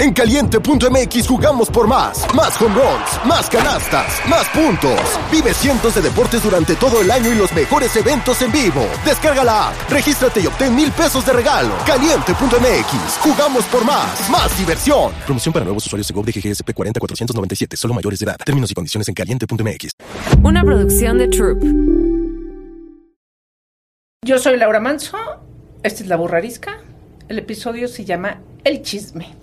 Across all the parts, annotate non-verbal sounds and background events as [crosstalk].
En caliente.mx jugamos por más. Más home runs, más canastas, más puntos. Vive cientos de deportes durante todo el año y los mejores eventos en vivo. Descarga la app, regístrate y obtén mil pesos de regalo. Caliente.mx, jugamos por más. Más diversión. Promoción para nuevos usuarios de GOV de GGSP 40497, solo mayores de edad. Términos y condiciones en caliente.mx. Una producción de Troop. Yo soy Laura Manso, esta es La Burrarisca. El episodio se llama El Chisme.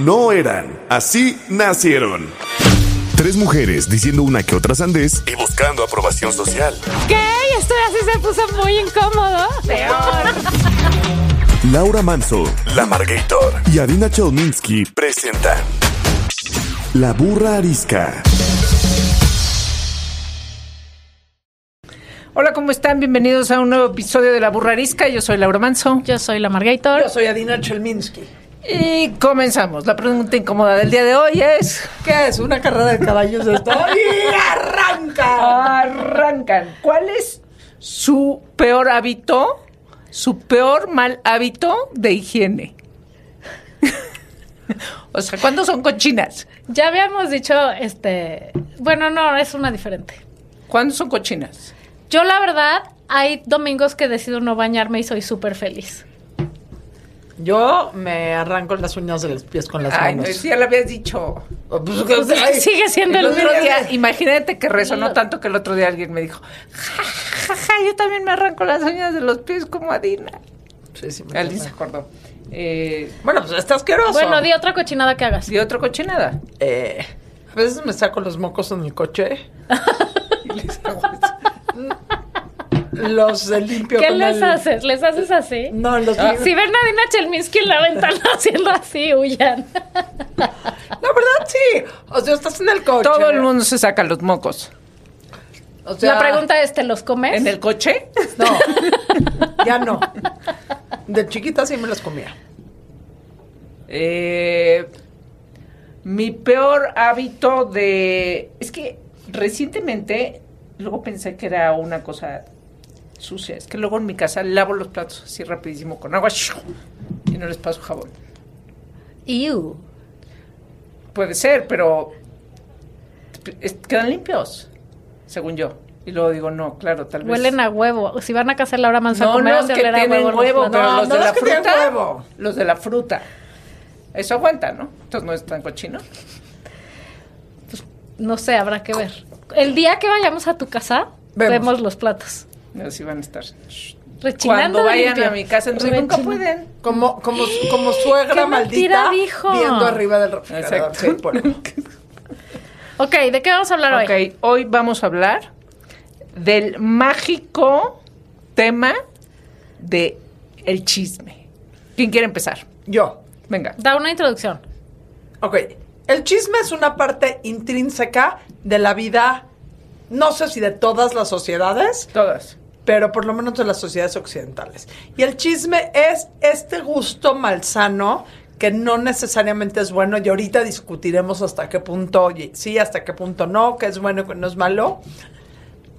No eran, así nacieron. Tres mujeres diciendo una que otra sandez y buscando aprobación social. ¿Qué? Esto así se puso muy incómodo. Peor. Laura Manso, La Margator y Adina Chelminsky presentan La Burra Arisca. Hola, ¿cómo están? Bienvenidos a un nuevo episodio de La Burrarisca. Yo soy Laura Manso. Yo soy la Margator. Yo soy Adina Chelminsky. Y comenzamos. La pregunta incómoda del día de hoy es... ¿Qué es? ¿Una carrera de caballos de esto? [laughs] ¡Y arranca! Arrancan. ¿Cuál es su peor hábito, su peor mal hábito de higiene? [laughs] o sea, ¿cuándo son cochinas? Ya habíamos dicho, este, bueno, no, es una diferente. ¿Cuándo son cochinas? Yo la verdad, hay domingos que decido no bañarme y soy súper feliz. Yo me arranco las uñas de los pies con las Ay, no, manos. sí, ya lo habías dicho. Pues, Pues es que ay, sigue siendo El el otro mismo. día, imagínate que resonó tanto que el otro día alguien me dijo, ja, ja, ja, yo también me arranco las uñas de los pies como Adina. sí, sí, me Alguien se acordó. Eh, Bueno, pues está asqueroso. Bueno, di otra cochinada que hagas. ¿Y otro cochinada? Eh, a veces me saco los mocos en el coche. [laughs] Y les hago. Los limpio ¿Qué con les el- haces? ¿Les haces así? No, los Ah. Si ven a Dina Chelminsky en la ventana [laughs] haciendo así, huyan. La verdad, sí. O sea, estás en el coche. Todo el mundo se saca los mocos. O sea, la pregunta es, ¿te los comes? ¿En el coche? No, ya no. De chiquita sí me los comía. Eh, mi peor hábito de... Es que recientemente, luego pensé que era una cosa sucia. Es que luego en mi casa lavo los platos así rapidísimo con agua y no les paso jabón. Ew. Puede ser, pero es- quedan limpios, según yo. Y luego digo, no, claro, tal vez... Huelen a huevo. Si van a casa de Laura Manso a No, no de que tienen huevo huevo, los pero. No, los no de la fruta... huevo. Los de la fruta. Eso aguanta, ¿no? Entonces no es tan cochino. No sé, habrá que ver. El día que vayamos a tu casa, Vemos. vemos, los platos. Así van a estar. Rechinando Cuando vayan limpio. a mi casa, entonces nunca Rechina- pueden. Como, como, como suegra ¡Qué mentira maldita dijo! viendo arriba del refrigerador. Exacto. Sí, por- [laughs] Ok, ¿de qué vamos a hablar hoy? Ok, hoy vamos a hablar del mágico tema de el chisme. ¿Quién quiere empezar? Yo. Venga. Da una introducción. Ok. El chisme es una parte intrínseca de la vida, no sé si de todas las sociedades, Todas. Pero por lo menos de las sociedades occidentales. Y el chisme es este gusto malsano que no necesariamente es bueno y ahorita discutiremos hasta qué punto sí, hasta qué punto no, qué es bueno y qué no es malo,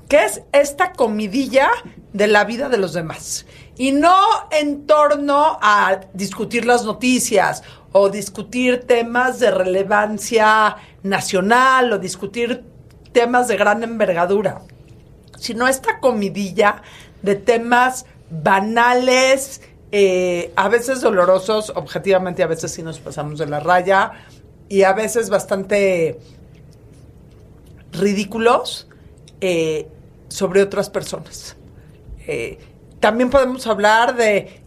que es esta comidilla de la vida de los demás. Y no en torno a discutir las noticias o discutir temas de relevancia nacional o discutir temas de gran envergadura sino esta comidilla de temas banales, eh, a veces dolorosos, objetivamente a veces sí nos pasamos de la raya, y a veces bastante ridículos eh, sobre otras personas. Eh, también podemos hablar de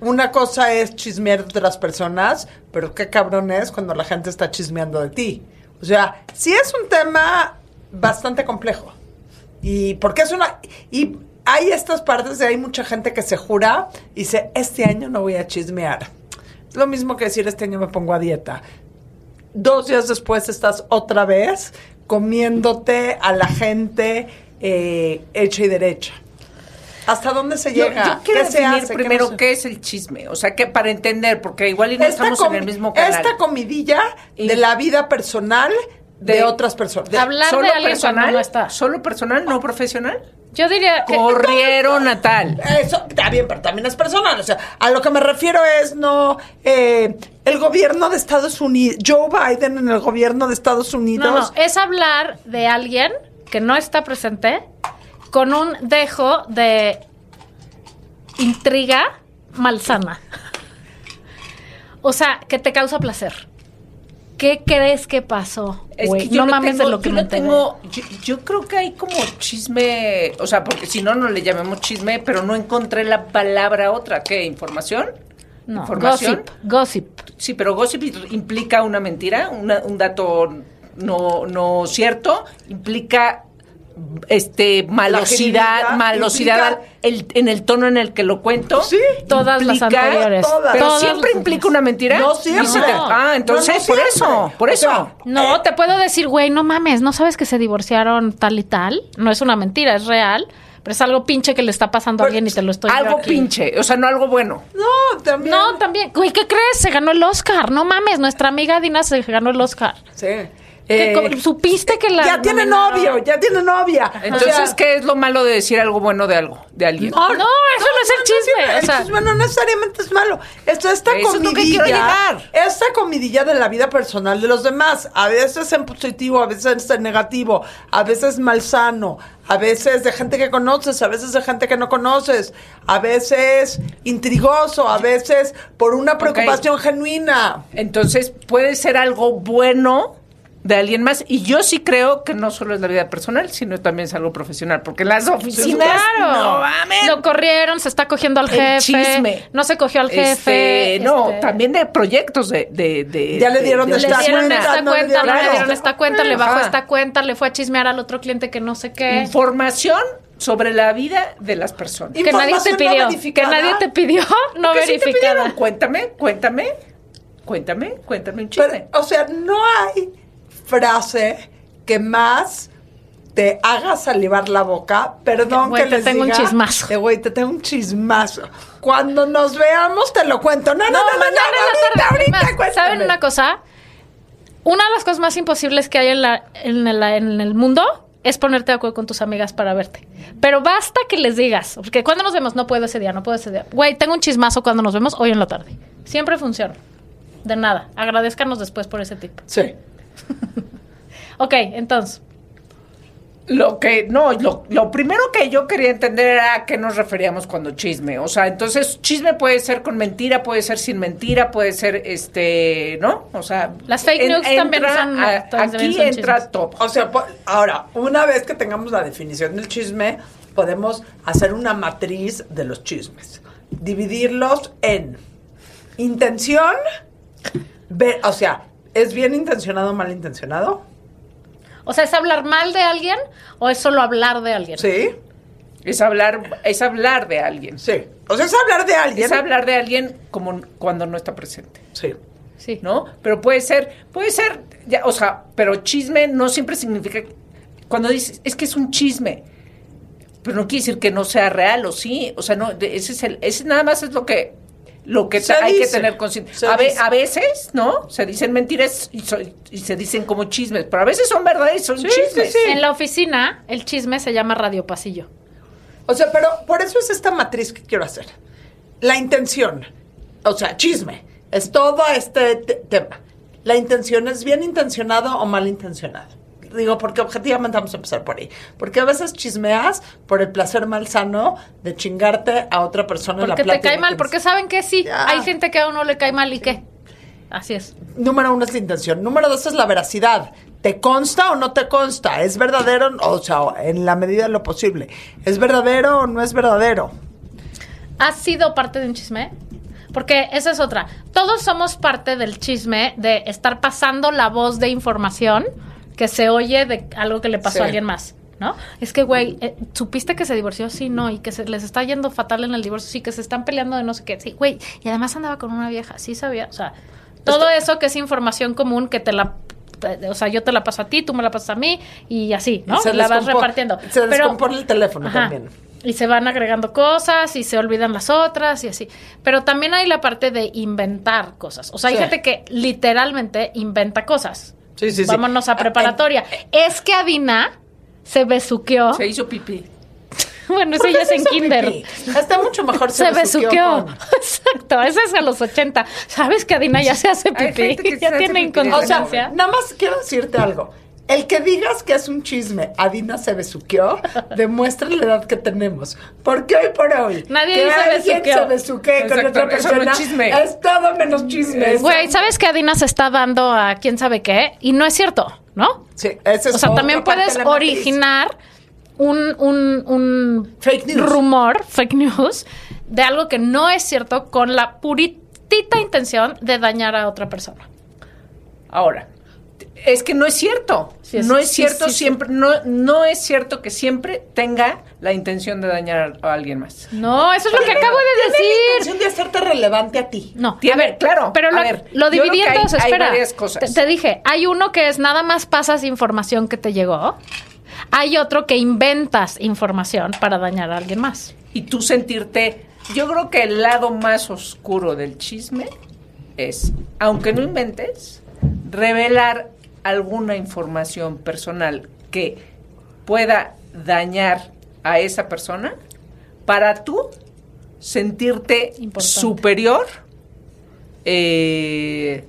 una cosa es chismear de otras personas, pero qué cabrón es cuando la gente está chismeando de ti. O sea, sí es un tema bastante complejo. Y porque es una... Y hay estas partes de hay mucha gente que se jura y dice, este año no voy a chismear. Es lo mismo que decir, este año me pongo a dieta. Dos días después estás otra vez comiéndote a la gente eh, hecha y derecha. ¿Hasta dónde se llega? yo quiero ¿Qué se definir primero no se- qué es el chisme. O sea, que para entender, porque igual y no estamos en el mismo canal. Esta comidilla Y- de la vida personal de, De- otras personas. Hablar de ¿Solo alguien personal? no está. ¿Solo personal, no profesional? Yo diría que Corrieron a tal. Eso está bien, pero también es personal. O sea, a lo que me refiero es no eh, el gobierno de Estados Unidos, Joe Biden en el gobierno de Estados Unidos. no, no, es hablar de alguien que no está presente con un dejo de intriga malsana. O sea, que te causa placer. ¿Qué crees que pasó? Es que yo no mames tengo, de lo que yo me tengo, yo, yo creo que hay como chisme, o sea, porque si no, no le llamemos chisme, pero no encontré la palabra otra. ¿Qué? ¿Información? No, ¿Información? gossip, gossip. Sí, pero gossip implica una mentira, una- un dato no, no cierto, implica este malosidad, malosidad el- en el tono en el que lo cuento. Sí. Todas las anteriores. todas. Pero Todas siempre implica una mentira. No siempre. No. ah, entonces No, no por siempre. eso, por O eso. sea, No, te puedo decir, güey, no mames, ¿no sabes que se divorciaron tal y tal? No es una mentira, es real, pero es algo pinche que le está pasando a Pero alguien y te lo estoy algo aquí. pinche, o sea, no algo bueno. No, también. No, también, güey, ¿qué crees? Se ganó el Oscar, no mames, nuestra amiga Dina se ganó el Oscar. Sí. ¿Qué Eh, ¿Supiste que la ya tiene novio, ya tiene novia. Entonces, O sea, ¿qué es lo malo de decir algo bueno de algo, de alguien? No, no, eso no es el chisme. el o sea, chisme no necesariamente es malo. Esto, esta Eso es lo que comidilla, quiero llegar. esta comidilla de la vida personal de los demás, a veces en positivo, a veces en negativo, a veces malsano, a veces de gente que conoces, a veces de gente que no conoces, a veces intrigoso, a veces por una preocupación genuina. Entonces, puede ser algo bueno de alguien más. Y yo sí creo que no solo es la vida personal, sino también es algo profesional. Porque en las oficinas. claro. No mames. Lo corrieron, se está cogiendo al El jefe. chisme. No se cogió al jefe. Este, no, este, también de proyectos de. de, de- Ya le dieron Le de dieron cuenta, esta no le cuenta, dieron no le nada. dieron esta cuenta, le bajó Ajá. esta cuenta, le fue a chismear al otro cliente que no sé qué. Información sobre la vida de las personas. Y- Que nadie te no pidió. que nadie te pidió, [laughs] no ¿Qué sí te verificada. pidieron? Cuéntame, cuéntame. Cuéntame, cuéntame un chisme. Pero, o sea, no hay frase que más te haga salivar la boca. Perdón Güey, que te les tengo un diga, chismazo. que, güey, te tengo un chismazo. Cuando nos veamos te lo cuento. No, no, no, no, no, mañana en la ahorita, tarde. ahorita. ¿Saben una cosa? Una de las cosas más imposibles que hay en, la, en, el, en el mundo es ponerte de acuerdo con tus amigas para verte. Pero basta que les digas, porque cuando nos vemos, no puedo ese día, no puedo ese día. Güey, tengo un chismazo cuando nos vemos hoy en la tarde. Siempre funciona. De nada. Agradezcanos después por ese tip. Sí. [laughs] Ok, entonces. Lo que, no, lo, lo primero que yo quería entender era a qué nos referíamos cuando chisme. O sea, entonces, chisme puede ser con mentira, puede ser sin mentira, puede ser, este, ¿no? O sea... Las fake news también son- a- aquí son entra chismes. todo. O sea, ahora, una vez que tengamos la definición del chisme, podemos hacer una matriz de los chismes. Dividirlos en intención, ve- o sea, ¿es bien intencionado o mal intencionado? O sea, ¿es hablar mal de alguien o es solo hablar de alguien? Sí, Es hablar, es hablar de alguien. sí. O sea, es hablar de alguien. Es hablar de alguien como cuando no está presente. Sí. Sí. ¿no? Pero puede ser, puede ser, ya, o sea, pero chisme no siempre significa, cuando dices, es que es un chisme, pero no quiere decir que no sea real, o sí, o sea, no, de- ese es el, ese nada más es lo que, lo que Se hay que tener consciente. A, ve- a veces, ¿no? Se dicen mentiras y, so- y se dicen como chismes, pero a veces son verdades y son chismes. En la oficina, el chisme se llama radio pasillo. O sea, pero por eso es esta matriz que quiero hacer. La intención. O sea, chisme. Es todo este te- tema. La intención es bien intencionado o mal intencionado. Digo, porque objetivamente vamos a empezar por ahí. Porque a veces chismeas por el placer malsano de chingarte a otra persona en la Porque te cae mal, porque saben que sí. Ya. Hay gente que a uno le cae mal y qué. Así es. Número uno es la intención. Número dos es la veracidad. ¿Te consta o no te consta? ¿Es verdadero? O sea, en la medida de lo posible. ¿Es verdadero o no es verdadero? ¿Has sido parte de un chisme? Porque esa es otra. Todos somos parte del chisme de estar pasando la voz de información que se oye de algo que le pasó Sí. a alguien más. ¿No? Es que, güey, eh, ¿supiste que se divorció? Sí, no, y que se les está yendo fatal en el divorcio, sí, que se están peleando de no sé qué, sí, güey, y además andaba con una vieja, sí sabía, o sea, todo eso que es información común que te la, o sea, yo te la paso a ti, tú me la pasas a mí, y así, ¿no? Se Y la vas repartiendo. Se Pero- descompone el teléfono Ajá. también. Y se van agregando cosas y se olvidan las otras y así. Pero también hay la parte de inventar cosas. O sea, hay gente que literalmente inventa cosas. Sí, sí, sí. Vámonos a Ah, preparatoria. Es que Adina se besuqueó. Se hizo pipí. [laughs] bueno, eso ¿Por ya es en hizo kinder. pipí? Está mucho mejor Se besuqueó. con- [laughs] Exacto, ese es a los 80. ¿Sabes que Adina ya se hace Hay pipí? gente que se Ya hace tiene pipí. O sea, incontinencia. nada más quiero decirte algo. El que digas que es un chisme, Adina se besuqueó, demuestra la edad que tenemos. Porque hoy por hoy, Nadie que alguien besuqueó. se besuquee con otra eso no es persona chisme. es todo menos chisme. Güey, ¿sabes que Adina se está dando a quién sabe qué? Y no es cierto, ¿no? Sí, ese es O sea, también puedes originar un, un, un Fake news. rumor, fake news, de algo que no es cierto con la puritita intención de dañar a otra persona. Ahora, es que no es cierto. Sí, es- no es sí, cierto sí, siempre, no, no es cierto que siempre tenga la intención de dañar a alguien más. No, eso es lo que acabo de tiene la decir. intención de hacerte relevante a ti. No, a ver, claro, Pero a lo, ver, lo yo dividí en hay- dos, hay espera. varias cosas. Te, te dije, hay uno que es nada más pasas información que te llegó. Hay otro que inventas información para dañar a alguien más. Y tú sentirte, yo creo que el lado más oscuro del chisme es, aunque no inventes, revelar alguna información personal que pueda dañar a esa persona para tú sentirte Importante. superior eh,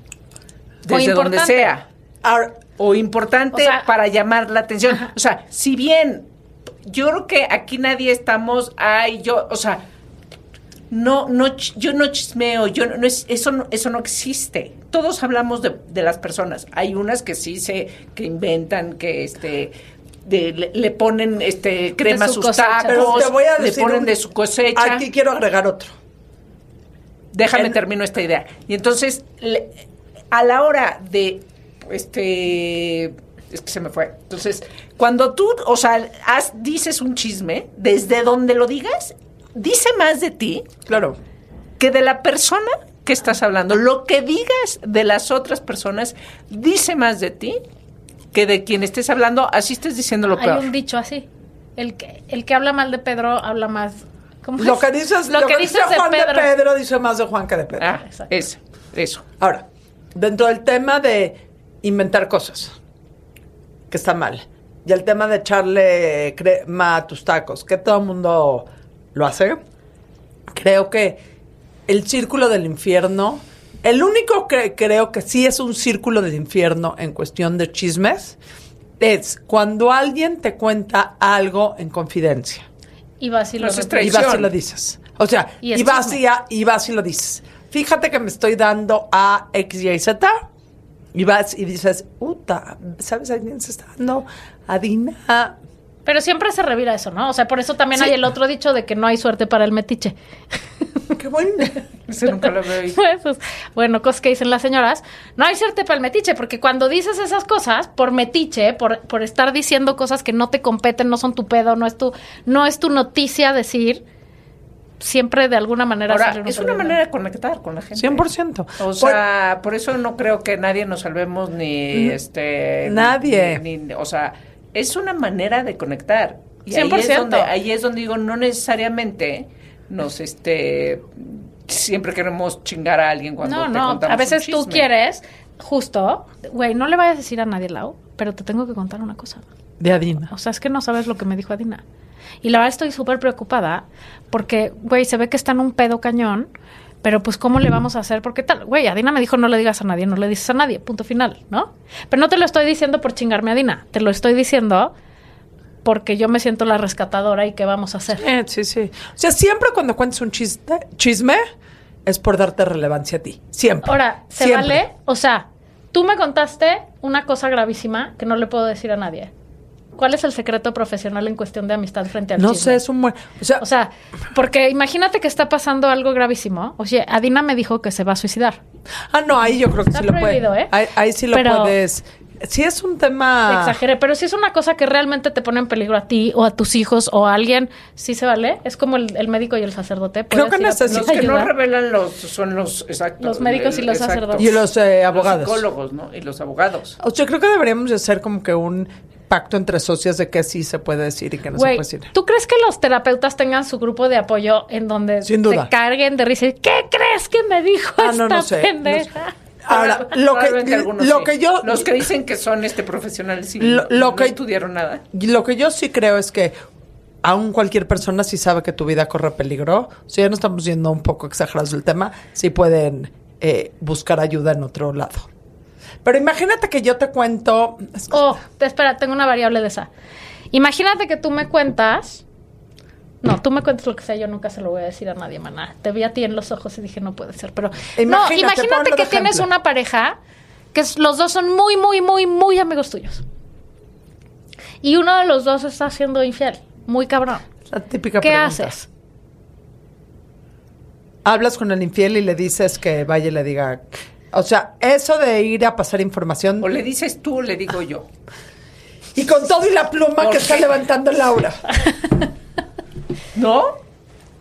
desde donde sea o importante O sea- para llamar la atención. O sea, si bien yo creo que aquí nadie estamos, ay, yo, o sea, no, no, yo no chismeo, yo no, no es, eso no, eso no existe. Todos hablamos de, de las personas. Hay unas que sí se, que inventan, que este, de- le, le ponen este crema a su sus cosecha. pero tacos, te voy a le decir ponen un- de su cosecha. aquí quiero agregar otro. Déjame En- termino esta idea. Y entonces, le- a la hora de, este, es que se me fue. Entonces, cuando tú, o sea, dices un chisme, desde donde lo digas, dice más de ti Claro. que de la persona que estás hablando. Lo que digas de las otras personas dice más de ti que de quien estés hablando, así estés diciendo lo Hay peor. un dicho así. El que, el que habla mal de Pedro habla más. ¿cómo Lo es? que dices, lo, que dices de Juan Pedro. de Pedro dice más de Juan que de Pedro. Ah, Exacto. eso, eso. Ahora, dentro del tema de inventar cosas, que está mal, y el tema de echarle crema a tus tacos, que todo el mundo lo hace, creo que el círculo del infierno, el único que creo que sí es un círculo del infierno en cuestión de chismes, es cuando alguien te cuenta algo en confidencia. Y vas y lo Pues. Y vas y lo dices. O sea, Y vas y, a- y vas y lo dices. Fíjate que me estoy dando a X, Y, Z. Y vas y dices, puta, ¿sabes a quién se está dando? A Dina. Pero siempre se revira eso, ¿no? O sea, por eso también Sí. hay el otro dicho de que no hay suerte para el metiche. [laughs] Qué bueno. Ese nunca lo veo. [laughs] Pues, bueno, cosas que dicen las señoras. No hay suerte para el metiche, porque cuando dices esas cosas, por metiche, por, por estar diciendo cosas que no te competen, no son tu pedo, no es tu, no es tu noticia decir, siempre de alguna manera Ahora, es una manera de conectar con la gente. 100%. O sea, por eso no creo que nadie nos salvemos ni este Nadie. ni- ni- o sea, es una manera de conectar. Y ahí 100%. es donde ahí es donde digo no necesariamente nos este siempre queremos chingar a alguien cuando No, te no, contamos a veces un tú quieres, justo, güey, no le vayas a decir a nadie, Lau, pero te tengo que contar una cosa. De Adina. O sea, es que no sabes lo que me dijo Adina. Y la verdad estoy súper preocupada porque, güey, se ve que está en un pedo cañón, pero pues ¿cómo le vamos a hacer? Porque tal, güey, Adina me dijo no le digas a nadie, no le dices a nadie, punto final, ¿no? Pero no te lo estoy diciendo por chingarme a Adina, te lo estoy diciendo porque yo me siento la rescatadora y qué vamos a hacer. Eh, sí, sí. O sea, siempre cuando cuentes un chiste, chisme, es por darte relevancia a ti. Siempre. Ahora, ¿se Siempre. vale? O sea, tú me contaste una cosa gravísima que no le puedo decir a nadie. ¿Cuál es el secreto profesional en cuestión de amistad frente al No chisme? sé, es un buen. O sea, O sea, porque imagínate que está pasando algo gravísimo. Oye, Adina me dijo que se va a suicidar. ah, no, ahí yo creo que Está sí lo puedes. ¿eh? Ahí, ahí sí lo Pero- puedes. Sí, es un tema. Exageré, pero si es una cosa que realmente te pone en peligro a ti o a tus hijos o a alguien, sí se vale. Es como el, el médico y el sacerdote. Creo que pedir Los que no revelan los son los exacto, Los médicos y los exacto. sacerdotes. Y los eh, abogados. Los psicólogos, ¿no? Y los abogados. O sea, creo que deberíamos de hacer como que un pacto entre socios de que sí se puede decir y que no se puede decir. ¿tú crees que los terapeutas tengan su grupo de apoyo en donde Sin duda. se carguen de risa? y, ¿Qué crees que me dijo Ah, esta no, no sé. pendeja? Ahora, lo que, lo sí. que yo. Los que dicen que son este profesionales y Lo- no, lo no que- estudiaron nada. Lo que yo sí creo es que aún cualquier persona si sabe que tu vida corre peligro, si ya no estamos yendo un poco exagerados del tema, sí pueden eh, buscar ayuda en otro lado. Pero imagínate que yo te cuento... Oh, te- espera, tengo una variable de esa. Imagínate que tú me cuentas. No, tú me cuentas lo que sea, yo nunca se lo voy a decir a nadie, maná. Te vi a ti en los ojos y dije, no puede ser. Pero. Imagínate, no, imagínate que tienes una pareja que los dos son muy, muy, muy, muy amigos tuyos. Y uno de los dos está siendo infiel. Muy cabrón. La típica ¿Qué pregunta. haces? Hablas con el infiel y le dices que vaya y le diga... O sea, eso de ir a pasar información... O le dices tú o le digo yo. Y con todo y la pluma ¿Por que está levantando Laura. ¿No?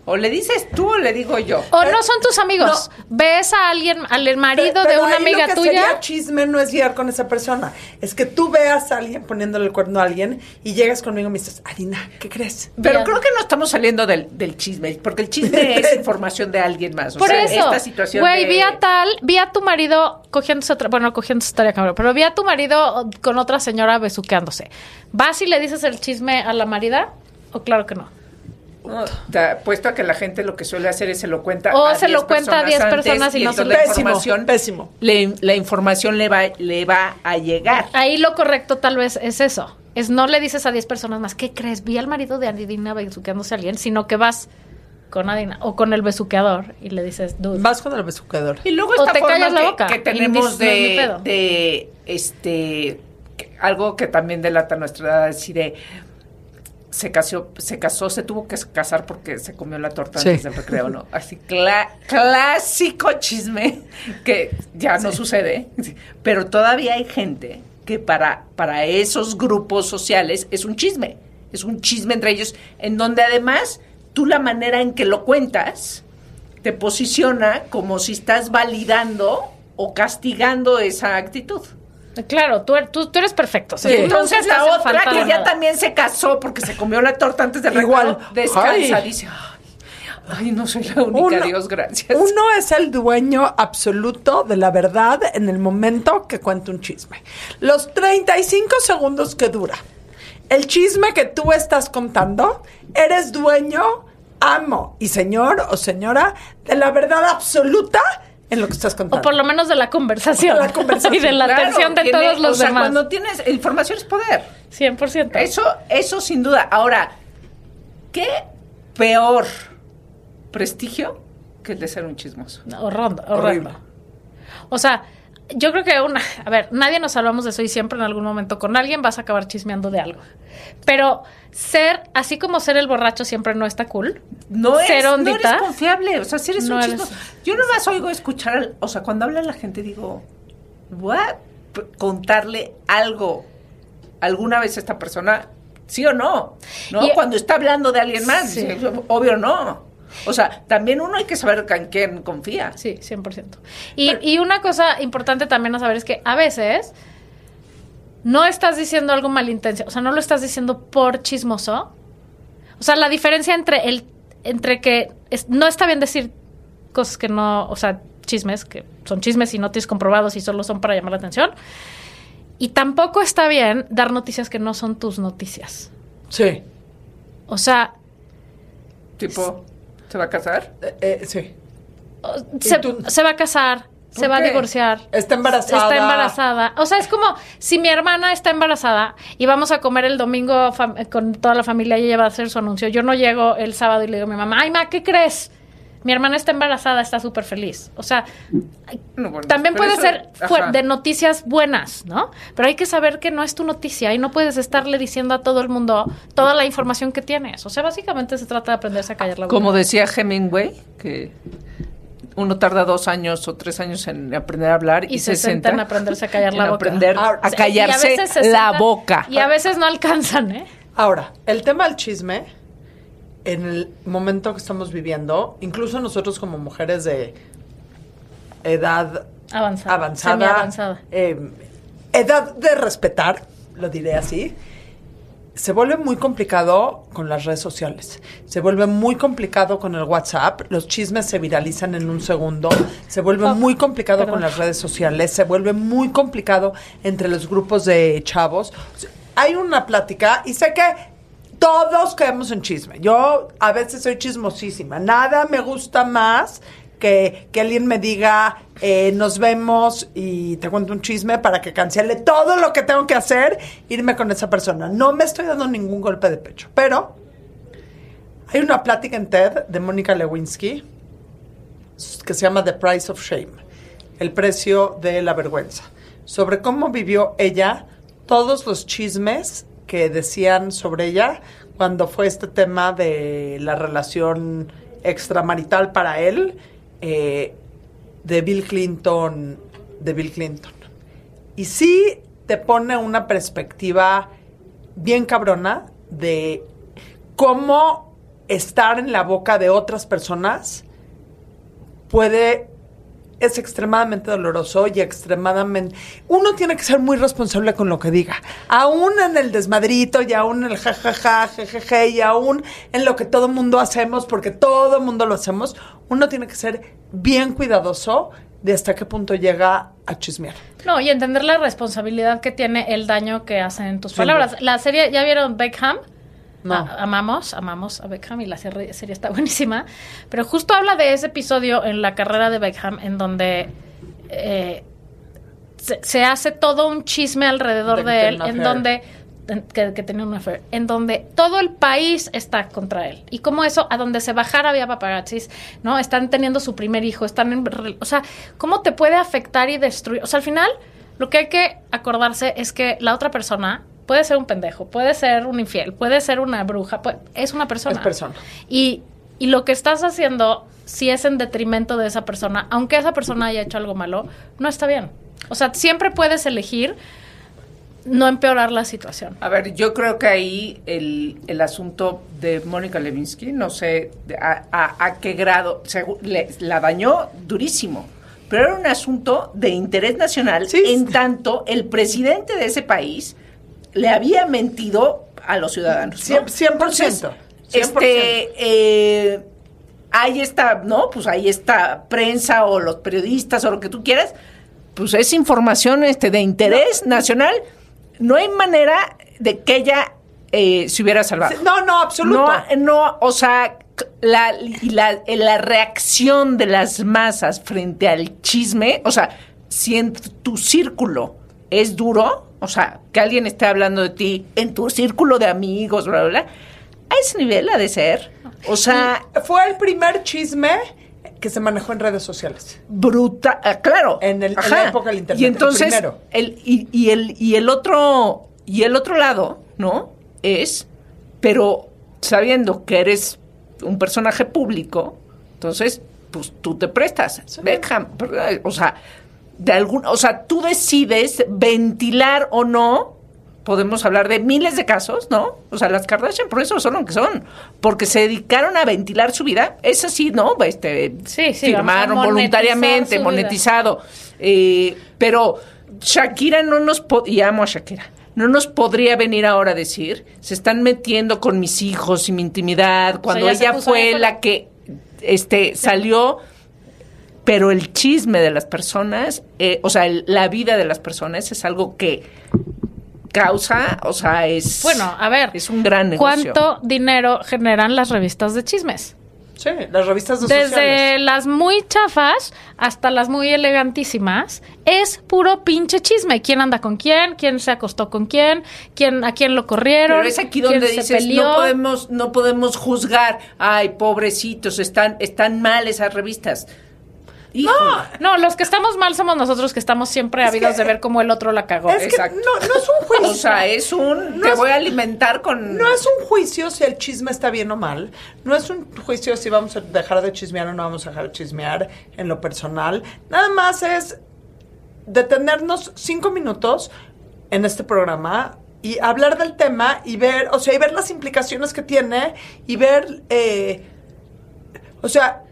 O le dices tú o le digo yo. O no son tus amigos. Ves a alguien, al marido de Pero una ahí amiga lo que tuya. Sería chisme no es guiar con esa persona. Es que tú veas a alguien poniéndole el cuerno a alguien y llegas conmigo y me dices, Adina, ¿qué crees? Pero Bien. creo que no estamos saliendo del, del chisme, porque el chisme [laughs] es información de alguien más. O Por sea, eso, esta situación güey, de- vi a tal, vi a tu marido cogiéndose otra, bueno, cogiéndose estaría cabrón, pero vi a tu marido con otra señora besuqueándose. ¿Vas y le dices el chisme a la marida? O claro que no. No, te apuesto a que la gente lo que suele hacer es se lo cuenta O a se 10 lo cuenta a personas 10 antes, personas y no se la Pésimo, información, pésimo. le- la información le va, le va a llegar. Ahí lo correcto tal vez es eso. Es no le dices a 10 personas más, ¿qué crees? Vi al marido de Adina besuqueándose a alguien, sino que vas con Adina o con el besuqueador y le dices, dude. Vas con el besuqueador. Y luego O esta te forma callas la que, boca que tenemos dices, "No es mi de, pedo". de, este que- algo que también delata nuestra edad, así de se casó, se casó, se tuvo que casar porque se comió la torta Sí. antes del recreo, ¿no? Así clásico chisme que ya no sucede, pero todavía hay gente que para para esos grupos sociales es un chisme, es un chisme entre ellos en donde además tú la manera en que lo cuentas te posiciona como si estás validando o castigando esa actitud. Claro, tú, er- tú, tú eres perfecto. o sea, Sí. tú nunca Entonces la otra que ya también se casó porque se comió la torta antes del Igual. descansa, Ay. dice, ay, ay, no soy la única, Dios gracias. Uno es el dueño absoluto de la verdad en el momento que cuenta un chisme. Los 35 segundos que dura. El chisme que tú estás contando, eres dueño, amo y señor o señora de la verdad absoluta en lo que estás contando. O por lo menos de la conversación. [laughs] De la conversación, [laughs] y de la Claro, atención de tiene- todos los o sea, demás. Cuando tienes información es poder. 100%. Eso, eso sin duda. Ahora, ¿qué peor prestigio que el de ser un chismoso? Horrendo, Horrible. horrendo. O sea, yo creo que una, a ver, nadie nos salvamos de eso y siempre en algún momento con alguien vas a acabar chismeando de algo. Pero ser, así como ser el borracho siempre no está cool. No, es, ser no ondita, eres confiable, o sea, si eres No un eres- chismoso. Yo nomás oigo escuchar, al- o sea, cuando habla la gente digo, ¿what? Contarle algo alguna vez a esta persona, ¿sí o no? ¿No? Y- cuando está hablando de alguien más, Sí. obvio no. O sea, también uno hay que saber con quién confía. Sí, 100%. Y, y una cosa importante también a saber es que a veces no estás diciendo algo malintencionado, o sea, no lo estás diciendo por chismoso. O sea, la diferencia entre el entre que es- no está bien decir cosas que no, o sea, chismes que son chismes y no tienes comprobados y solo son para llamar la atención. Y tampoco está bien dar noticias que no son tus noticias. Sí. O sea, Tipo, ¿se va a casar? Eh, eh, sí. se, tú? se va a casar, se ¿Por va a divorciar. Está embarazada. Está embarazada. O sea, es como si mi hermana está embarazada y vamos a comer el domingo con toda la familia y ella va a hacer su anuncio. Yo no llego el sábado y le digo a mi mamá, ay, ma, ¿qué crees? Mi hermana está embarazada, está súper feliz. O sea, No, bueno, también puede eso- ser ajá. de noticias buenas, ¿no? Pero hay que saber que no es tu noticia y no puedes estarle diciendo a todo el mundo toda la información que tienes. O sea, básicamente se trata de aprenderse a callar la boca. Como decía Hemingway, que uno tarda dos años o tres años en aprender a hablar y, y 60 en aprenderse a callar la en boca. aprender Ah, a Y callarse veces 60 la boca. Y a veces no alcanzan, ¿eh? Ahora, el tema del chisme, en el momento que estamos viviendo, incluso nosotros como mujeres de edad Avanzada. avanzada, eh, edad de respetar, lo diré así, se vuelve muy complicado con las redes sociales. Se vuelve muy complicado con el WhatsApp. Los chismes se viralizan en un segundo. Se vuelve Oh, muy complicado perdón. con las redes sociales. Se vuelve muy complicado entre los grupos de chavos. Hay una plática y sé que todos caemos en chisme. Yo a veces soy chismosísima. Nada me gusta más que, que alguien me diga, eh, nos vemos y te cuento un chisme para que cancele todo lo que tengo que hacer, irme con esa persona. No me estoy dando ningún golpe de pecho, pero hay una plática en TED de Mónica Lewinsky que se llama The Price of Shame, el precio de la vergüenza, sobre cómo vivió ella todos los chismes decían sobre ella cuando fue este tema de la relación extramarital para él eh, de Bill Clinton, de Bill Clinton. Y sí te pone una perspectiva bien cabrona de cómo estar en la boca de otras personas puede es extremadamente doloroso y extremadamente... Uno tiene que ser muy responsable con lo que diga. Aún en el desmadrito y aún en el jajaja, jejeje y aún en lo que todo mundo hacemos, porque todo mundo lo hacemos, uno tiene que ser bien cuidadoso de hasta qué punto llega a chismear. No, y entender la responsabilidad que tiene el daño que hacen en tus palabras. La serie, ¿ya vieron Beckham? No. A- amamos, amamos a Beckham y la serie, serie está [laughs] buenísima. Pero justo habla de ese episodio en la carrera de Beckham en donde eh, se, se hace todo un chisme alrededor De él, en donde que, que tenía una affair, en donde todo el país está contra él. Y como eso, a donde se bajara había paparazzis, ¿no? Están teniendo su primer hijo, están en... O sea, ¿cómo te puede afectar y destruir? O sea, al final, lo que hay que acordarse es que la otra persona puede ser un pendejo, puede ser un infiel, puede ser una bruja, puede- es una persona. Es persona. Y, y lo que estás haciendo, si es en detrimento de esa persona, aunque esa persona haya hecho algo malo, no está bien. O sea, siempre puedes elegir no empeorar la situación. A ver, yo creo que ahí el, el asunto de Mónica Levinsky, no sé de- a, a- a qué grado, le- la dañó durísimo, pero era un asunto de interés nacional, Sí. en tanto el presidente de ese país le había mentido a los ciudadanos. ¿no? Cien- cien por Entonces, ciento, cien por Este, eh, ahí está, ¿no? Pues ahí está prensa o los periodistas o lo que tú quieras, pues es información este de interés nacional. No hay manera de que ella eh, se hubiera salvado. No, no, absoluto. No, no, o sea, la, la, eh, la reacción de las masas frente al chisme, o sea, si en tu círculo es duro, o sea, que alguien esté hablando de ti en tu círculo de amigos, bla, bla, bla, a ese nivel ha de ser. O sea, Fue el primer chisme que se manejó en redes sociales. bruta, ah, claro. En el- en la época del internet, Y el entonces, primero. el, y, y el, y el otro, y el otro lado, ¿no? Es, pero sabiendo que eres un personaje público, entonces, pues tú te prestas. Beckham, ¿verdad? o sea, de algún, o sea, tú decides ventilar o no. Podemos hablar de miles de casos, ¿no? O sea, las Kardashian por eso son lo que son, porque se dedicaron a ventilar su vida. Es así, ¿no? Este, Sí, sí, firmaron voluntariamente, monetizado. Eh, pero Shakira no nos y amo a Shakira. No nos podría venir ahora a decir, se están metiendo con mis hijos y mi intimidad, cuando ella fue la que este salió pero el chisme de las personas, eh, o sea, el- la vida de las personas es algo que causa, o sea, es Bueno, a ver. es un gran negocio. ¿Cuánto dinero generan las revistas de chismes? Sí, las revistas de Desde sociales. las muy chafas hasta las muy elegantísimas, es puro pinche chisme. ¿Quién anda con quién? ¿Quién se acostó con quién? ¿Quién a quién lo corrieron? Pero es aquí ¿Quién donde se dices, peleó? no podemos, no podemos juzgar, ay, pobrecitos, están, están mal esas revistas. Híjole. No, los que estamos mal somos nosotros que estamos siempre ávidos de ver cómo el otro la cagó. Es que Exacto. no, no es un [laughs] juicio. O sea, es un, No te es- voy a alimentar con... No es un juicio si el chisme está bien o mal. No es un juicio si vamos a dejar de chismear o no vamos a dejar de chismear en lo personal. Nada más es detenernos cinco minutos en este programa y hablar del tema y ver, o sea, y ver las implicaciones que tiene y ver, eh, o sea,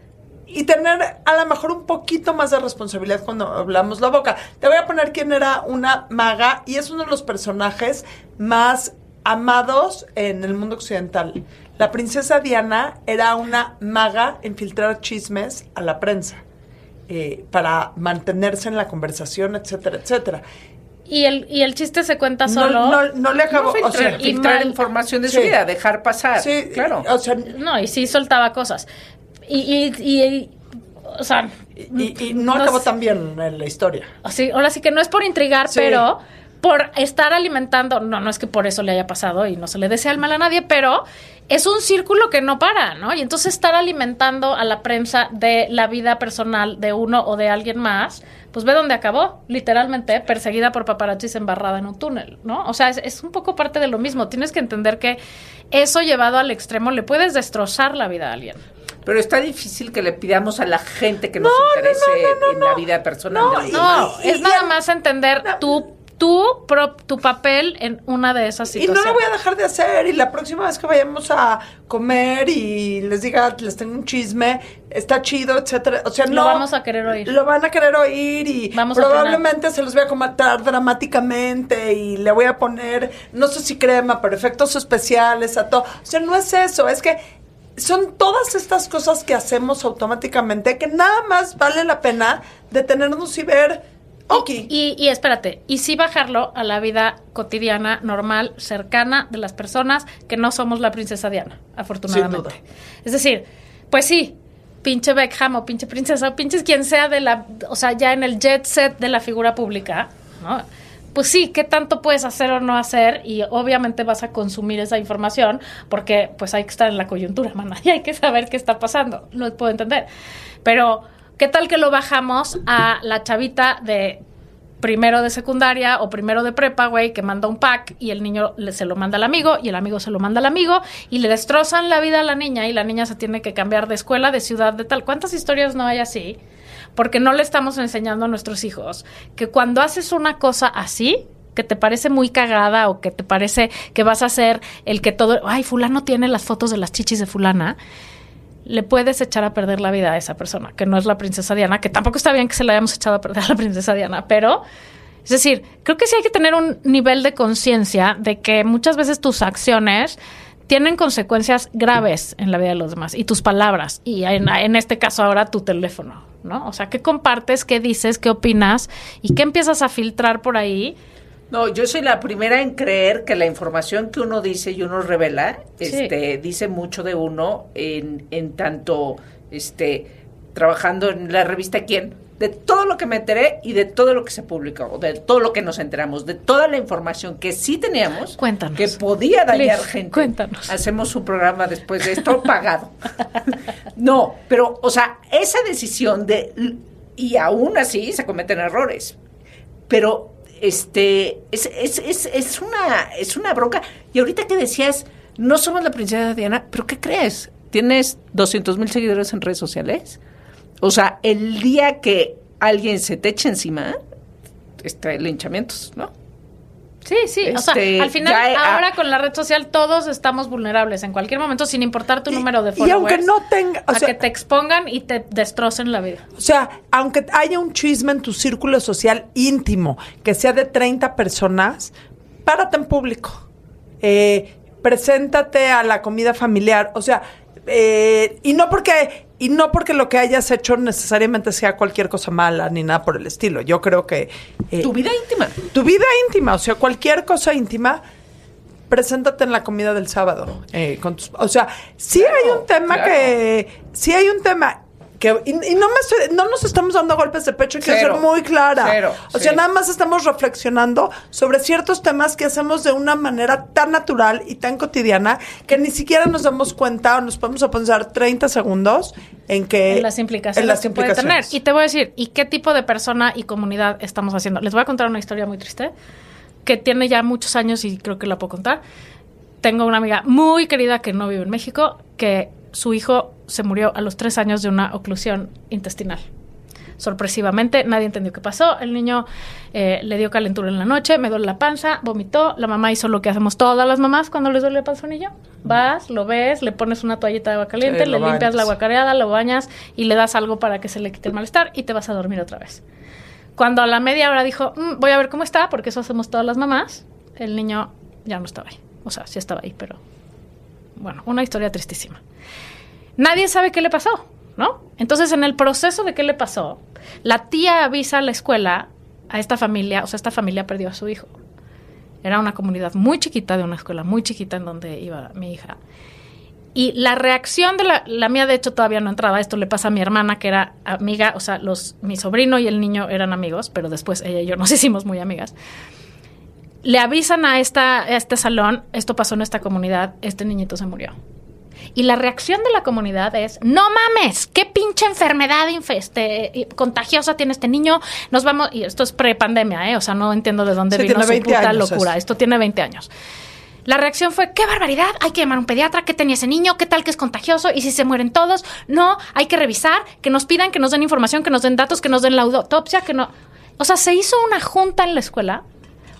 y tener a lo mejor un poquito más de responsabilidad cuando hablamos la boca. Te voy a poner quién era una maga y es uno de los personajes más amados en el mundo occidental. La princesa Diana era una maga en filtrar chismes a la prensa eh, para mantenerse en la conversación, etcétera, etcétera. y el, y el chiste se cuenta solo. no, no le acabo, No o sea, filtrar, filtrar mal- información de Sí. su vida, dejar pasar. sí, claro. o sea, No, y sí soltaba cosas. Y, y, y- o sea, y, y no acabó tan bien en la historia. Así, ahora sí que no es por intrigar, Sí. pero por estar alimentando, no, no es que por eso le haya pasado y no se le desea el mal a nadie, pero es un círculo que no para, ¿no? Y entonces estar alimentando a la prensa de la vida personal de uno o de alguien más, pues ve dónde acabó, literalmente perseguida por paparazzis embarrada en un túnel, ¿no? O sea, es, es un poco parte de lo mismo. Tienes que entender que eso llevado al extremo le puedes destrozar la vida a alguien. Pero está difícil que le pidamos a la gente que nos No, no, interese no, no, en no. la vida personal No, de y-. No, y- es y nada más entender tu, tu, pro- tu papel en una de esas Y situaciones. no lo voy a dejar de hacer. Y la próxima vez que vayamos a comer y les diga, les tengo un chisme, está chido, etcétera. O sea, Lo no. vamos a querer oír. Lo van a querer oír y Vamos a probablemente se los voy a comentar dramáticamente y le voy a poner, no sé si crema, pero efectos especiales a todo. O sea, no es eso. Es que son todas estas cosas que hacemos automáticamente que nada más vale la pena detenernos y ver. Ok. Y, y espérate, y sí bajarlo a la vida cotidiana, normal, cercana de las personas que no somos la princesa Diana, afortunadamente. Es decir, pues sí, pinche Beckham o pinche princesa o pinche quien sea de la, o sea, ya en el jet set de la figura pública, ¿no? Pues sí, ¿qué tanto puedes hacer o no hacer? Y obviamente vas a consumir esa información porque pues hay que estar en la coyuntura, mana, [laughs] y hay que saber qué está pasando. Lo puedo entender. Pero, ¿qué tal que lo bajamos a la chavita de primero de secundaria o primero de prepa, güey, que manda un pack y el niño le, se lo manda al amigo y el amigo se lo manda al amigo y le destrozan la vida a la niña y la niña se tiene que cambiar de escuela, de ciudad, de tal. ¿Cuántas historias no hay así? Porque no le estamos enseñando a nuestros hijos que cuando haces una cosa así, que te parece muy cagada o que te parece que vas a ser el que todo, ay, fulano tiene las fotos de las chichis de fulana, le puedes echar a perder la vida a esa persona, que no es la princesa Diana, que tampoco está bien que se la hayamos echado a perder a la princesa Diana, pero es decir, creo que sí hay que tener un nivel de conciencia de que muchas veces tus acciones tienen consecuencias graves en la vida de los demás y tus palabras y en, en este caso ahora tu teléfono, ¿no? O sea, ¿qué compartes, qué dices, qué opinas y qué empiezas a filtrar por ahí? No, yo soy la primera en creer que la información que uno dice y uno revela, Sí. este, dice mucho de uno en, en tanto, este, trabajando en la revista Quién, de todo lo que me enteré y de todo lo que se publicó, de todo lo que nos enteramos, de toda la información que sí teníamos, Cuéntanos. que podía dañar Liz, gente. cuéntanos. Hacemos un programa después de esto pagado. [laughs] no, pero, o sea, esa decisión de, y aún así se cometen errores, pero este es, es, es, es una es una bronca y ahorita que decías no somos la princesa Diana pero qué crees tienes 200 mil seguidores en redes sociales o sea el día que alguien se te eche encima este linchamientos no Sí, sí, o Este, sea, al final, ya, ah, ahora con la red social todos estamos vulnerables en cualquier momento, sin importar tu Y- número de y followers. aunque no tenga- o a sea- que te expongan y te destrocen la vida. O sea, aunque haya un chisme en tu círculo social íntimo, que sea de 30 personas, párate en público. Eh, preséntate a la comida familiar. O sea, eh, y no porque y no porque lo que hayas hecho necesariamente sea cualquier cosa mala ni nada por el estilo. Yo creo que eh, tu vida íntima tu vida íntima, o sea, cualquier cosa íntima, preséntate en la comida del sábado. eh, con tus- o sea, sí Claro, hay un tema claro. que, sí hay un tema que, y, y no me estoy- no nos estamos dando golpes de pecho, quiero Cero. ser muy clara. Cero, o sea, sí. nada más estamos reflexionando sobre ciertos temas que hacemos de una manera tan natural y tan cotidiana que ni siquiera nos damos cuenta o nos podemos a pensar 30 segundos en que... en las implicaciones en las que puede tener. implicaciones. Y te voy a decir, ¿y qué tipo de persona y comunidad estamos haciendo? Les voy a contar una historia muy triste que tiene ya muchos años y creo que la puedo contar. Tengo una amiga muy querida que no vive en México, que su hijo se murió a los tres años de una oclusión intestinal. Sorpresivamente, nadie entendió qué pasó. El niño eh, le dio calentura en la noche, me duele la panza, vomitó. La mamá hizo lo que hacemos todas las mamás cuando les duele el panzonillo. Vas, lo ves, le pones una toallita de agua caliente, Sí, le limpias bañas. la guacareada, lo bañas y le das algo para que se le quite el malestar y te vas a dormir otra vez. Cuando a la media hora dijo, "Mm, voy a ver cómo está, porque eso hacemos todas las mamás, el niño ya no estaba ahí. O sea, sí estaba ahí, pero bueno, una historia tristísima. Nadie sabe qué le pasó, ¿no? Entonces, en el proceso de qué le pasó, la tía avisa a la escuela a esta familia, o sea, esta familia perdió a su hijo. Era una comunidad muy chiquita de una escuela muy chiquita en donde iba mi hija. Y la reacción de la, la mía, de hecho, todavía no entraba. Esto le pasa a mi hermana, que era amiga, o sea, los, mi sobrino y el niño eran amigos, pero después ella y yo nos [laughs] hicimos muy amigas. Le avisan a, a este salón, esto pasó en esta comunidad, este niñito se murió. Y la reacción de la comunidad es, no mames, qué pinche enfermedad este, contagiosa tiene este niño. Nos vamos, y esto es pre-pandemia, ¿eh? o sea, no entiendo de dónde Sí, vino su 20 puta años locura. Esto tiene 20 años. La reacción fue, qué barbaridad, hay que llamar a un pediatra, ¿qué tenía ese niño? ¿Qué tal que es contagioso? ¿Y si se mueren todos? No, hay que revisar, que nos pidan, que nos den información, que nos den datos, que nos den la autopsia, que no... O sea, se hizo una junta en la escuela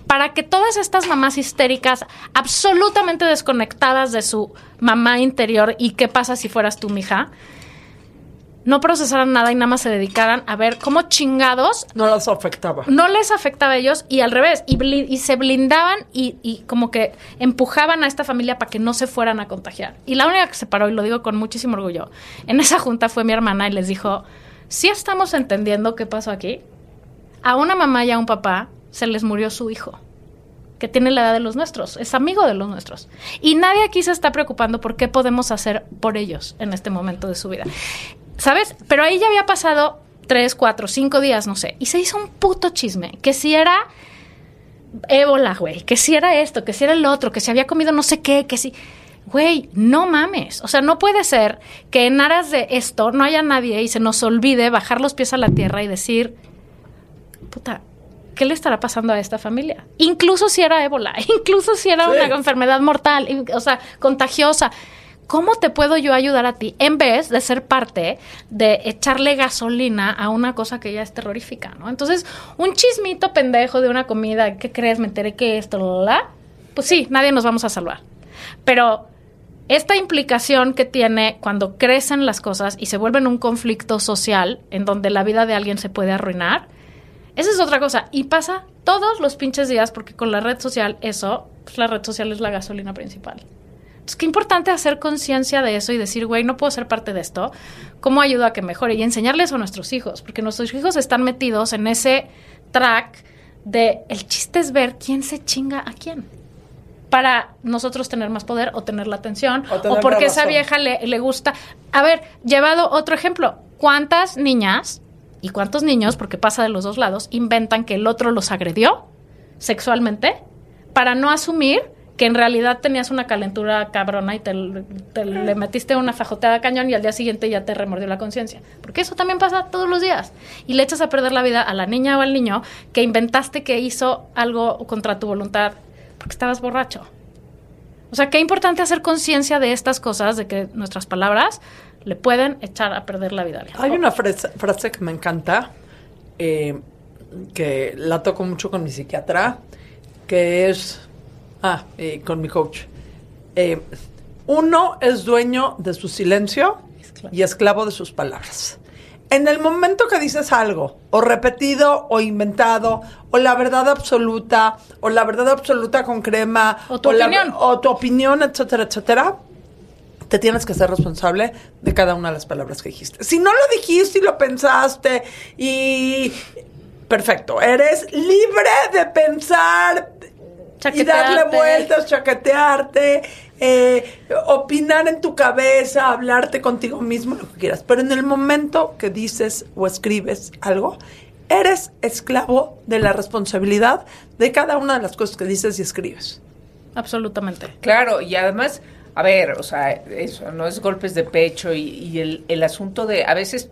para que todas estas mamás histéricas, absolutamente desconectadas de su mamá interior y qué pasa si fueras tu mija, no procesaran nada y nada más se dedicaran a ver cómo chingados No las afectaba. no les afectaba a ellos y al revés, y, se blindaban y, y como que empujaban a esta familia para que no se fueran a contagiar. Y la única que se paró, y lo digo con muchísimo orgullo, en esa junta fue mi hermana y les dijo, si estamos entendiendo qué pasó aquí, a una mamá y a un papá se les murió su hijo que tiene la edad de los nuestros, es amigo de los nuestros. Y nadie aquí se está preocupando por qué podemos hacer por ellos en este momento de su vida. ¿Sabes? Pero ahí ya había pasado tres, cuatro, cinco días, no sé. Y se hizo un puto chisme. Que si era ébola, güey. Que si era esto, que si era el otro, que si había comido no sé qué, que si... Güey, no mames. O sea, no puede ser que en aras de esto no haya nadie y se nos olvide bajar los pies a la tierra y decir, puta, ¿qué le estará pasando a esta familia? Incluso si era ébola, [laughs] incluso si era Sí. una enfermedad mortal, o sea, contagiosa. ¿Cómo te puedo yo ayudar a ti en vez de ser parte de echarle gasolina a una cosa que ya es terrorífica, ¿no? Entonces, un chismito pendejo de una comida, ¿qué crees? Me enteré que esto, la, pues sí, nadie nos vamos a salvar. Pero esta implicación que tiene cuando crecen las cosas y se vuelven un conflicto social en donde la vida de alguien se puede arruinar, esa es otra cosa. Y pasa todos los pinches días porque con la red social, eso, pues la red social es la gasolina principal. Entonces, qué importante hacer conciencia de eso y decir, güey, no puedo ser parte de esto. ¿Cómo ayudo a que mejore? Y enseñarles a nuestros hijos, porque nuestros hijos están metidos en ese track de el chiste es ver quién se chinga a quién para nosotros tener más poder o tener la atención O o, porque esa vieja le, le gusta. A ver, llevado otro ejemplo, ¿cuántas niñas y cuántos niños, porque pasa de los dos lados, inventan que el otro los agredió sexualmente para no asumir que en realidad tenías una calentura cabrona y te, te le metiste una fajoteada cañón y al día siguiente ya te remordió la conciencia. Porque eso también pasa todos los días. Y le echas a perder la vida a la niña o al niño que inventaste que hizo algo contra tu voluntad porque estabas borracho. O sea, qué importante hacer conciencia de estas cosas, de que nuestras palabras le pueden echar a perder la vida. Hay una frase, frase que me encanta, eh, que la toco mucho con mi psiquiatra, que es, ah, eh, con mi coach. Eh, uno es dueño de su silencio Esclavo. y esclavo de sus palabras. En el momento que dices algo, o repetido, o inventado, o la verdad absoluta, o la verdad absoluta con crema, O tu la- opinión. o tu opinión, etcétera, etcétera, te tienes que ser responsable de cada una de las palabras que dijiste. Si no lo dijiste y lo pensaste y... Perfecto, eres libre de pensar y darle vueltas, chaquetearte, eh, opinar en tu cabeza, hablarte contigo mismo, lo que quieras. Pero en el momento que dices o escribes algo, eres esclavo de la responsabilidad de cada una de las cosas que dices y escribes. Absolutamente. Claro, y además, a ver, o sea, eso, no es golpes de pecho y, y el, el asunto de, a veces,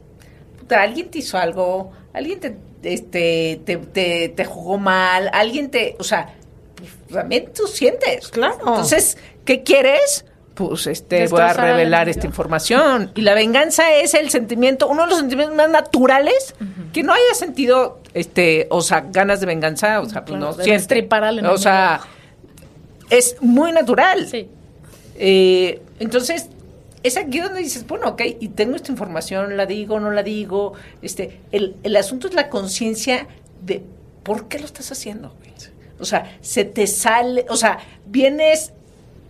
puta, alguien te hizo algo, alguien te, este, te, te, te jugó mal, alguien te, o sea, pues, también tú sientes. Claro. Entonces, ¿qué quieres? Pues este, voy a revelar esta información. Y la venganza es el sentimiento, uno de los sentimientos más naturales que no haya sentido, este, o sea, ganas de venganza, o sea, pues Claro, no O sea, es muy natural. Sí. Eh, entonces, es aquí donde dices, bueno, ok, y tengo esta información, la digo, no la digo. Este, el, el asunto es la conciencia de por qué lo estás haciendo. O sea, se te sale, o sea, vienes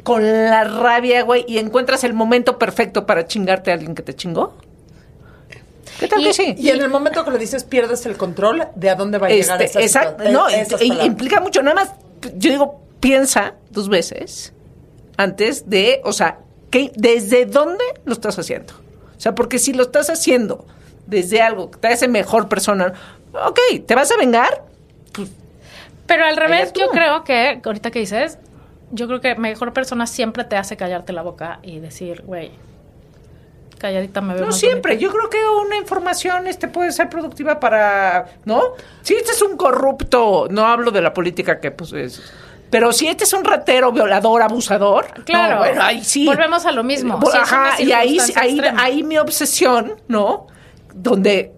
con la rabia, güey, y encuentras el momento perfecto para chingarte a alguien que te chingó. ¿Qué tal Y- que sí? Y en el momento que lo dices, pierdes el control de a dónde va a llegar Este, esa exacto, no, implica mucho. Nada más, yo digo, piensa dos veces antes de, o sea, ¿qué- ¿desde dónde lo estás haciendo? O sea, porque si lo estás haciendo desde algo que te hace mejor persona, ok, ¿te vas a vengar? Pero al revés, yo creo que, ahorita que dices, yo creo que mejor persona siempre te hace callarte la boca y decir, güey, calladita me veo No siempre, bonita". yo creo que una información este puede ser productiva para, ¿no? Si este es un corrupto, no hablo de la política que pues es, pero si este es un ratero, violador, abusador, Claro. no, bueno, ahí sí. Volvemos a lo mismo. Ajá, y ahí, ahí, ahí mi obsesión, ¿no? Donde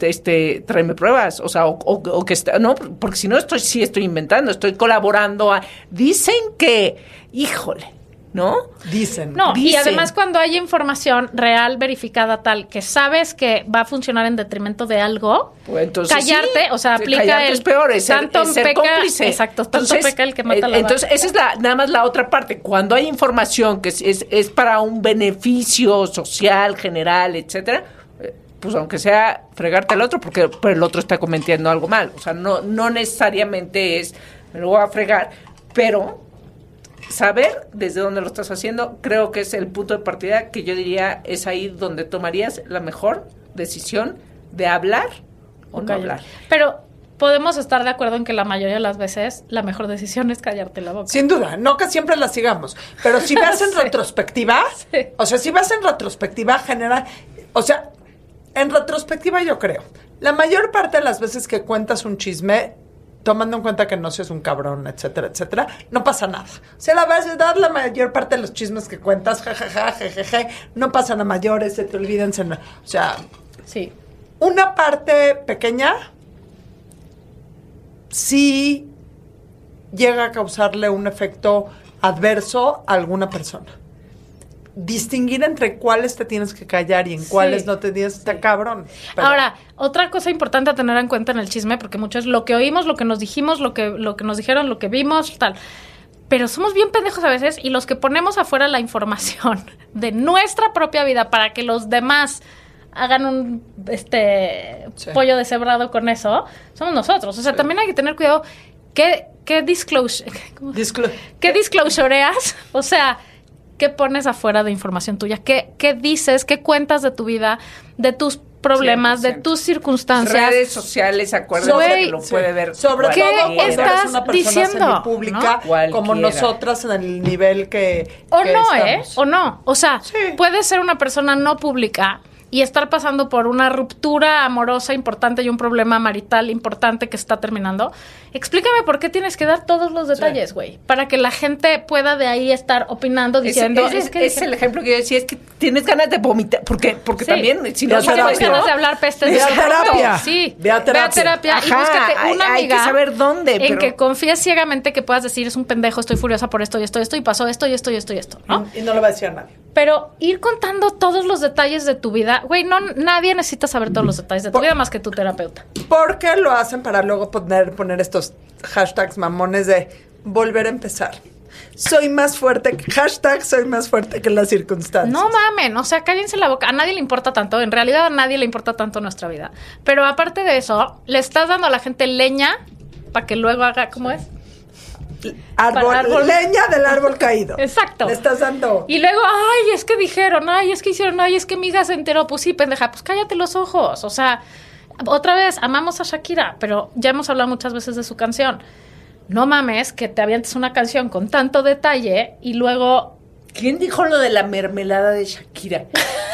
este tráeme pruebas, o sea, o, o- o que está, no, porque si no estoy sí estoy inventando, estoy colaborando a dicen que, híjole, ¿no? Dicen. No, y además cuando hay información real, verificada, tal, que sabes que va a funcionar en detrimento de algo, Pues entonces callarte, sí, o sea, aplica callarte el es peor, es ser, tanto es ser peca- cómplice. exacto, tanto peca el que mata eh, la Entonces, vaca. esa es la, nada más la otra parte. Cuando hay información que es, es, es para un beneficio social, general, etcétera, eh, pues aunque sea fregarte al otro, porque pero el otro está cometiendo algo mal. O sea, no, no necesariamente es me lo voy a fregar, pero saber desde dónde lo estás haciendo, creo que es el punto de partida que yo diría es ahí donde tomarías la mejor decisión de hablar o no callar. hablar. Pero podemos estar de acuerdo en que la mayoría de las veces la mejor decisión es callarte la boca. Sin duda, no que siempre la sigamos, pero si ves en [laughs] Sí. retrospectiva, Sí. o sea, si vas en retrospectiva general, o sea, en retrospectiva yo creo, la mayor parte de las veces que cuentas un chisme, tomando en cuenta que no seas un cabrón, etcétera, etcétera, no pasa nada. O sea, la verdad, la mayor parte de los chismes que cuentas, jajaja, jejeje, no pasan a mayores, se te olvidan, se no- o sea, Sí. una parte pequeña sí llega a causarle un efecto adverso a alguna persona. Distinguir entre cuáles te tienes que callar y en Sí. cuáles no te tienes, está cabrón. Pero- Ahora, otra cosa importante a tener en cuenta en el chisme, porque mucho es lo que oímos, lo que nos dijimos, lo que, lo que nos dijeron, lo que vimos, tal. Pero somos bien pendejos a veces y los que ponemos afuera la información [laughs] de nuestra propia vida para que los demás hagan un este Sí. pollo deshebrado con eso, somos nosotros. O sea, también hay que tener cuidado. ¿Qué, qué disclosure? [laughs] ¿Qué disclosureas? [laughs] O sea, ¿qué pones afuera de información tuya? ¿Qué, qué dices? ¿Qué cuentas de tu vida? De tus problemas, de 100%. tus circunstancias. Redes sociales, acuérdate Sobre- que lo puede ver. Sobre ¿Qué todo cuando eres estás una persona diciendo? Cualquiera. como nosotras en el nivel que O que no, ¿eh? estamos. O no. O sea, Sí. puedes ser una persona no pública y estar pasando por una ruptura amorosa importante y un problema marital importante que está terminando. Explícame por qué tienes que dar todos los detalles, güey. Para que la gente pueda de ahí estar opinando, diciendo... es, que es el ejemplo que yo decía, es que tienes ganas de vomitar, porque, porque Sí. también, si Ve no a terapia. ganas de hablar pestes Ve a terapia. Sí. Ve a terapia. y Ajá, búscate hay- una hay que amiga. saber dónde, En pero- que confíes ciegamente que puedas decir, es un pendejo, estoy furiosa por esto y esto y esto, y pasó esto y esto y esto y esto, ¿no? Y, y no le va a decir a nadie. Pero ir contando todos los detalles de tu vida, güey, no, nadie necesita saber todos los detalles de tu Por- vida más que tu terapeuta. Porque lo hacen para luego poner, poner estos hashtags mamones de volver a empezar. Soy más fuerte, que- hashtag soy más fuerte que las circunstancias. No mamen, o sea, cállense la boca. A nadie le importa tanto, en realidad a nadie le importa tanto nuestra vida. Pero aparte de eso, le estás dando a la gente leña para que luego haga, ¿cómo es? Árbol, leña del árbol caído. Exacto. Le estás dando. Y luego, ay, es que dijeron, ay, es que hicieron, ay, es que mi hija se enteró. Pues sí, pendeja, pues cállate los ojos. O sea, otra vez, amamos a Shakira, pero ya hemos hablado muchas veces de su canción. No mames que te avientes una canción con tanto detalle y luego ¿Quién dijo lo de la mermelada de Shakira?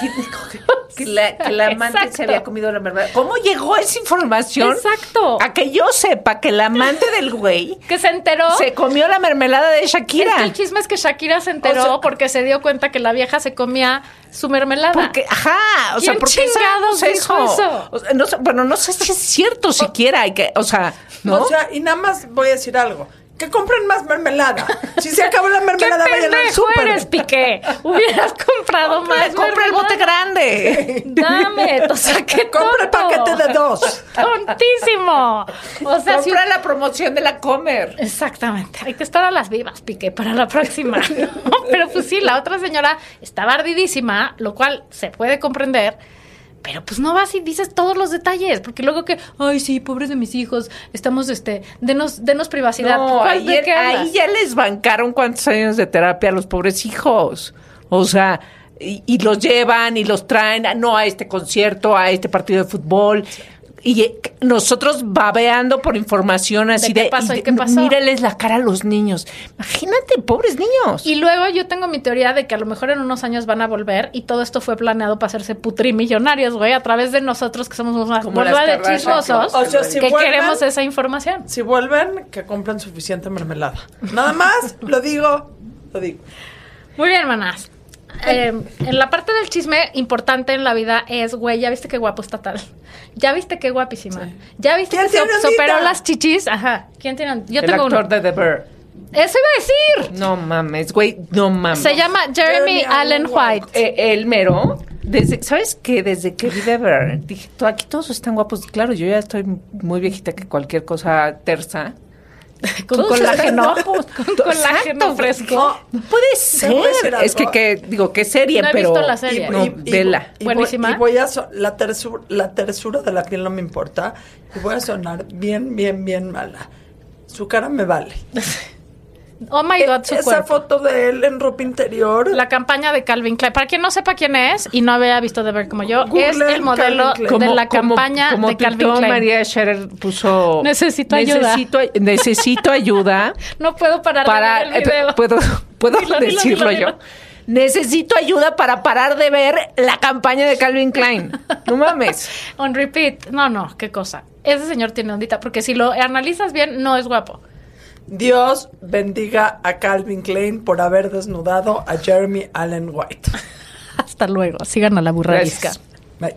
¿Quién dijo que, [laughs] que la, que la amante Exacto. se había comido la mermelada? ¿Cómo llegó esa información? Exacto. A que yo sepa que la amante del güey [laughs] que se enteró. se comió la mermelada de Shakira. Es que el chisme es que Shakira se enteró O sea- porque se dio cuenta que la vieja se comía su mermelada. Porque, ajá, o sea, ¿Quién porque chingados sabemos dijo eso? O sea, no sé, bueno, no sé si es cierto siquiera, hay que, o sea, ¿no? O sea, y nada más voy a decir algo. Que compren más mermelada. Si se acabó la [laughs] ¡Qué mermelada, vayan al súper. eres, Piqué! Hubieras comprado más compra el bote mermelada. grande. Dame, o sea, [laughs] qué tonto. paquete de dos. Tontísimo. O sea, si Compra la promoción de la Comer. Exactamente. Hay que estar a las vivas, Piqué, para la próxima. ¿no? [laughs] Pero pues sí, la otra señora estaba ardidísima, lo cual se puede comprender. Pero pues no vas y dices todos los detalles, porque luego que, ay, sí, pobres de mis hijos, estamos, este, denos, denos privacidad. No, ¿Cuál- de ahí, ya les bancaron cuántos años de terapia a los pobres hijos. O sea, y, y los llevan y los traen, no a este concierto, a este partido de fútbol. Y nosotros babeando por información así qué de, pasó y de- qué pasó? míreles la cara a los niños. Imagínate, pobres niños. Y luego yo tengo mi teoría de que a lo mejor en unos años van a volver y todo esto fue planeado para hacerse putrimillonarios, güey, a través de nosotros que somos las bola de chismosos O sea, si que vuelven- queremos esa información. Si vuelven, que compren suficiente mermelada. Nada más, lo digo, lo digo. Muy bien, hermanas. Eh, en la parte del chisme importante en la vida es, güey, ya viste qué guapo está tal. Ya viste qué guapísima. Ya viste ¿Quién que se, ondita? las chichis. Ajá. ¿Quién tiene? Yo el tengo actor uno. de The Bear. Eso iba a decir. No mames, güey, no mames. Se llama Jeremy, Jeremy Allen Allen White. Eh, el mero, desde, ¿sabes qué? Desde que vi The Bear, dije, "Tú, aquí todos están guapos. Claro, yo ya estoy muy viejita que cualquier cosa tersa. [laughs] Con colágeno. guapos. [laughs] Con colágeno fresco. No, puede ser. Es que, que, digo, qué serie, No he pero... visto la serie. No, vela. y voy- Buenísima. Y voy a so- la tersura, la tersura de la piel no me importa. Y voy a sonar bien, bien, bien mala. Su cara me vale. [laughs] Oh my god, su Esa cuerpo. foto de él en ropa interior. La campaña de Calvin Klein. Para quien no sepa quién es y no había visto de ver como yo, Googleen es el modelo de la campaña como de Calvin Klein. María Scherer puso... Necesito ayuda. Necesito, necesito ayuda [laughs] No puedo parar para... de ver el video. eh, ¿Puedo, puedo Dilo, dilo, decirlo dilo, yo? dilo. Necesito ayuda para parar de ver la campaña de Calvin Klein. No mames. [laughs] On repeat. No, no, qué cosa. Ese señor tiene ondita, porque si lo analizas bien, no es guapo. Dios bendiga a Calvin Klein por haber desnudado a Jeremy Allen White. [laughs] Hasta luego. Sigan a la. Bye.